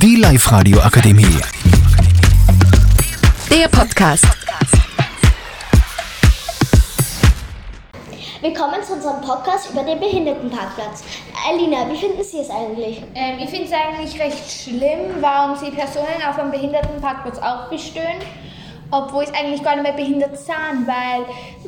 Die Live-Radio Akademie. Der Podcast. Willkommen zu unserem Podcast über den Behindertenparkplatz. Alina, wie finden Sie es eigentlich? Ähm, ich finde es eigentlich recht schlimm, warum sie Personen auf einem Behindertenparkplatz aufbestehen, obwohl es eigentlich gar nicht mehr behindert sind, weil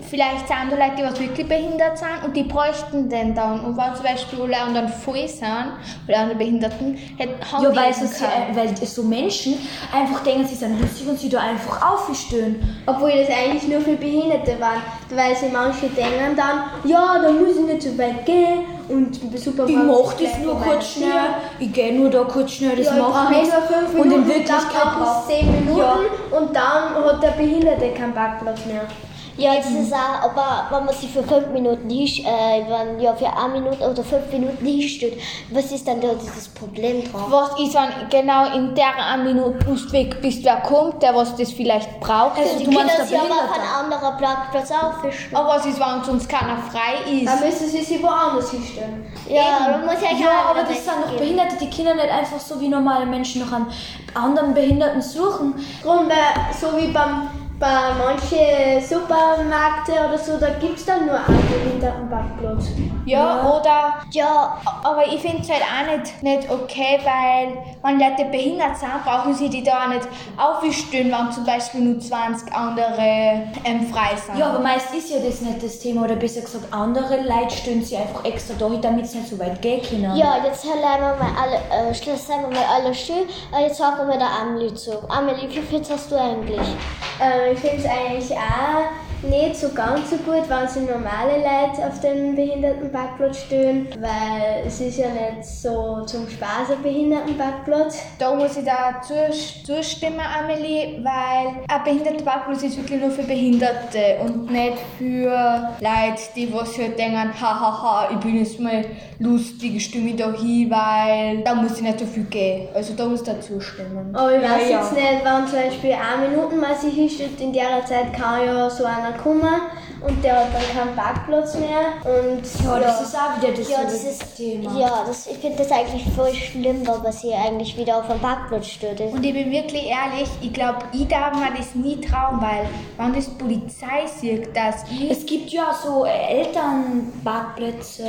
vielleicht sind da Leute, die was wirklich behindert sind und die bräuchten den dann. Und wenn zum Beispiel alle anderen voll sind, oder andere Behinderten, hätten haben Ja, die weil, es, äh, weil so Menschen einfach denken, sie sind lustig und sie da einfach aufstehen. Obwohl das eigentlich nur für Behinderte waren. Weil sie manche denken dann, ja, da muss ich nicht so weit gehen und super Ich mach das nur kurz schnell, ich gehe nur da kurz schnell, das Ja, ich brauche fünf Und in Wirklichkeit braucht es zehn Minuten und dann hat der Behinderte keinen Parkplatz mehr. Ja, das ist auch, aber wenn man sich für fünf Minuten hinst, äh, wenn, ja, für eine Minute oder fünf Minuten hinstellt, was ist dann da dieses Problem drauf? Was ist, wenn genau in der einen Minute du weg bist, wer kommt, der was das vielleicht braucht? Also Die du meinst können der sich aber auf einen anderen Parkplatz aufwischen. aber was ist, wenn sonst keiner frei ist? Dann müssen sie sich woanders hinstellen. Ja, man muss ja Ja, aber das sind doch Behinderte, die können nicht einfach so wie normale Menschen nach einem anderen Behinderten suchen. Drum, weil so wie beim, bei manchen Supermärkten oder so, da gibt es dann nur einen Behindertenparkplatz. Ja, oder Ja, Aber ich finde es halt auch nicht, nicht okay, weil wenn Leute behindert sind, brauchen sie die da auch nicht aufstehen, wenn zum Beispiel nur 20 andere ähm, frei sind. Ja, aber meist ist ja das nicht das Thema, oder besser gesagt, andere Leute stehen sie einfach extra da, damit sie nicht so weit gehen können. ja, jetzt hören wir mal alle, äh, Schluss sagen wir mal alle schön. Äh, jetzt sagen wir der Amelie zu. Amelie, wie viel hast du eigentlich? Ähm, ich finde es eigentlich auch nicht so ganz so gut, wenn sie normale Leute auf den Behindertenparkplatz stehen, weil es ist ja nicht so zum Spaß ein Behindertenparkplatz. Da muss ich da zus- zustimmen, Amelie, weil ein Behindertenparkplatz ist wirklich nur für Behinderte und nicht für Leute, die was halt denken, hahaha, ich bin jetzt mal lustig, ich stimme mich da hin, weil da muss ich nicht so viel gehen. Also da muss ich da zustimmen. Aber ich Ja, weiß ja. jetzt nicht, wenn zum Beispiel eine Minute mal sich hinstellt, in der Zeit kann ja so einer kommen und der hat dann keinen Parkplatz mehr. Und Ja, das ist auch wieder das, Ja, das das ist, Thema. ja, das, ich finde das eigentlich voll schlimm, weil man sie eigentlich wieder auf den Parkplatz stört. Und ich bin wirklich ehrlich, ich glaube, ich darf mir das nie trauen, weil wenn das die Polizei sieht, dass ich... Es gibt ja so Elternparkplätze,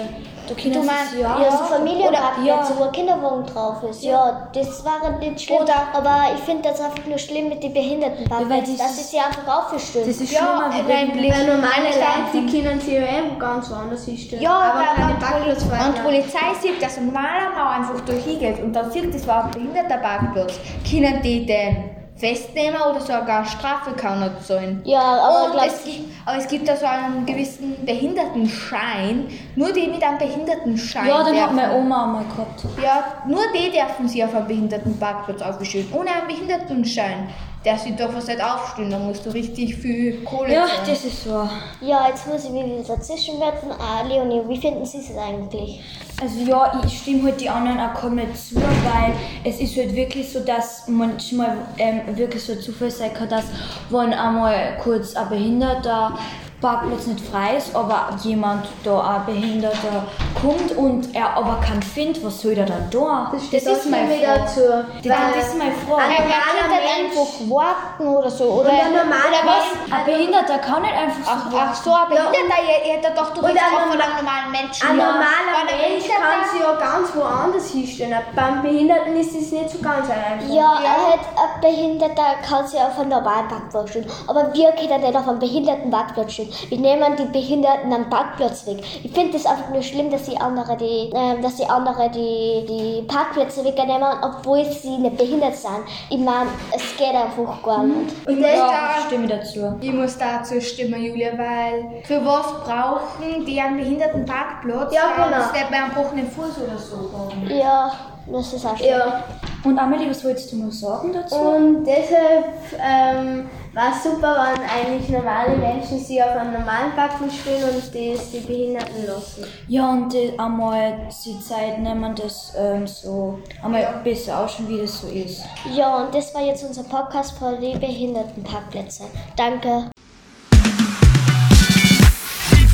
da können Du meinst- ja, Ja, so Familienparkplätze, ja. wo ein Kinderwagen drauf ist. Ja, das war nicht schlimm. Oder- aber ich finde das einfach nur schlimm mit den Ja, Behindertenparkplätzen, das dass sie ist- sie einfach aufgestellt. Das ist Ja, schlimmer, wie wenn- Blick. Weil normale Meine Leute, Sachen. die können sich ja eben ganz woanders hinstellen. Ja, aber weil keine wenn die. Polizei sieht, dass ein normaler Mann einfach da hingeht und dann sieht, das war ein behinderter Parkplatz, können die den festnehmen oder sogar Strafe kann er zahlen. Ja, aber und glaub- es gibt, aber es gibt da so einen gewissen Behindertenschein. Nur die mit einem Behindertenschein Ja, den hat meine Oma einmal gehabt. Ja, nur die dürfen sie auf einem Behindertenparkplatz aufstellen. Ohne einen Behindertenschein. Der sieht doch was nicht aufstehen, da musst du richtig viel Kohle Ja, zahlen. das ist so. Ja, jetzt muss ich mich wieder dazwischen werfen. Ah, Leonie, wie finden Sie es eigentlich? Also ja, ich stimme halt die anderen auch komplett zu, weil es ist halt wirklich so, dass manchmal ähm, wirklich so ein Zufall sein kann, dass wenn einmal kurz ein behinderter Parkplatz nicht frei ist, aber jemand da ein Behinderter kommt und er aber keinen findet, was soll er dann da? Das steht auch schon wieder dazu. Das, das ist meine Frage. Ein Ja, normaler Mensch- einfach warten oder so. Oder, oder was? Mensch- Ein Behinderter kann nicht einfach so Ach, ach so, ein Behinderter, ihr, ihr hättet doch du redest auch von einem normalen Menschen. Ein Ja. normaler Weil ein Mensch Behinderter- kann sich ja ganz woanders hinstellen. Beim Behinderten ist es nicht so ganz einfach. Ja, er hat ein Behinderter kann sich auf einem normalen Parkplatz stehen. Aber wir können nicht auf einem Behindertenparkplatz stehen. Wir nehmen die Behinderten am Parkplatz weg. Ich finde es einfach nur schlimm, dass die andere die, ähm, dass die andere die, die Parkplätze wegnehmen, obwohl sie nicht behindert sind. Ich meine, es geht einfach gar nicht. Und das Ja, stimme ich dazu. Ich muss dazu stimmen, Julia, weil für was brauchen die einen Behindertenparkplatz? Ja, wenn genau. sie nicht mehr einen gebrochenen Fuß oder so haben? Ja, das ist auch schlimm. ja. Und Amelie, was wolltest du noch sagen dazu? Und deshalb ähm, war es super, wenn eigentlich normale Menschen sich auf einen normalen Parkplatz stellen und das die Behinderten lassen. Ja, und äh, einmal die Zeit nehmen, das ähm, so einmal besser ausschauen, wie das so ist. Ja, und das war jetzt unser Podcast für die Behindertenparkplätze. Danke.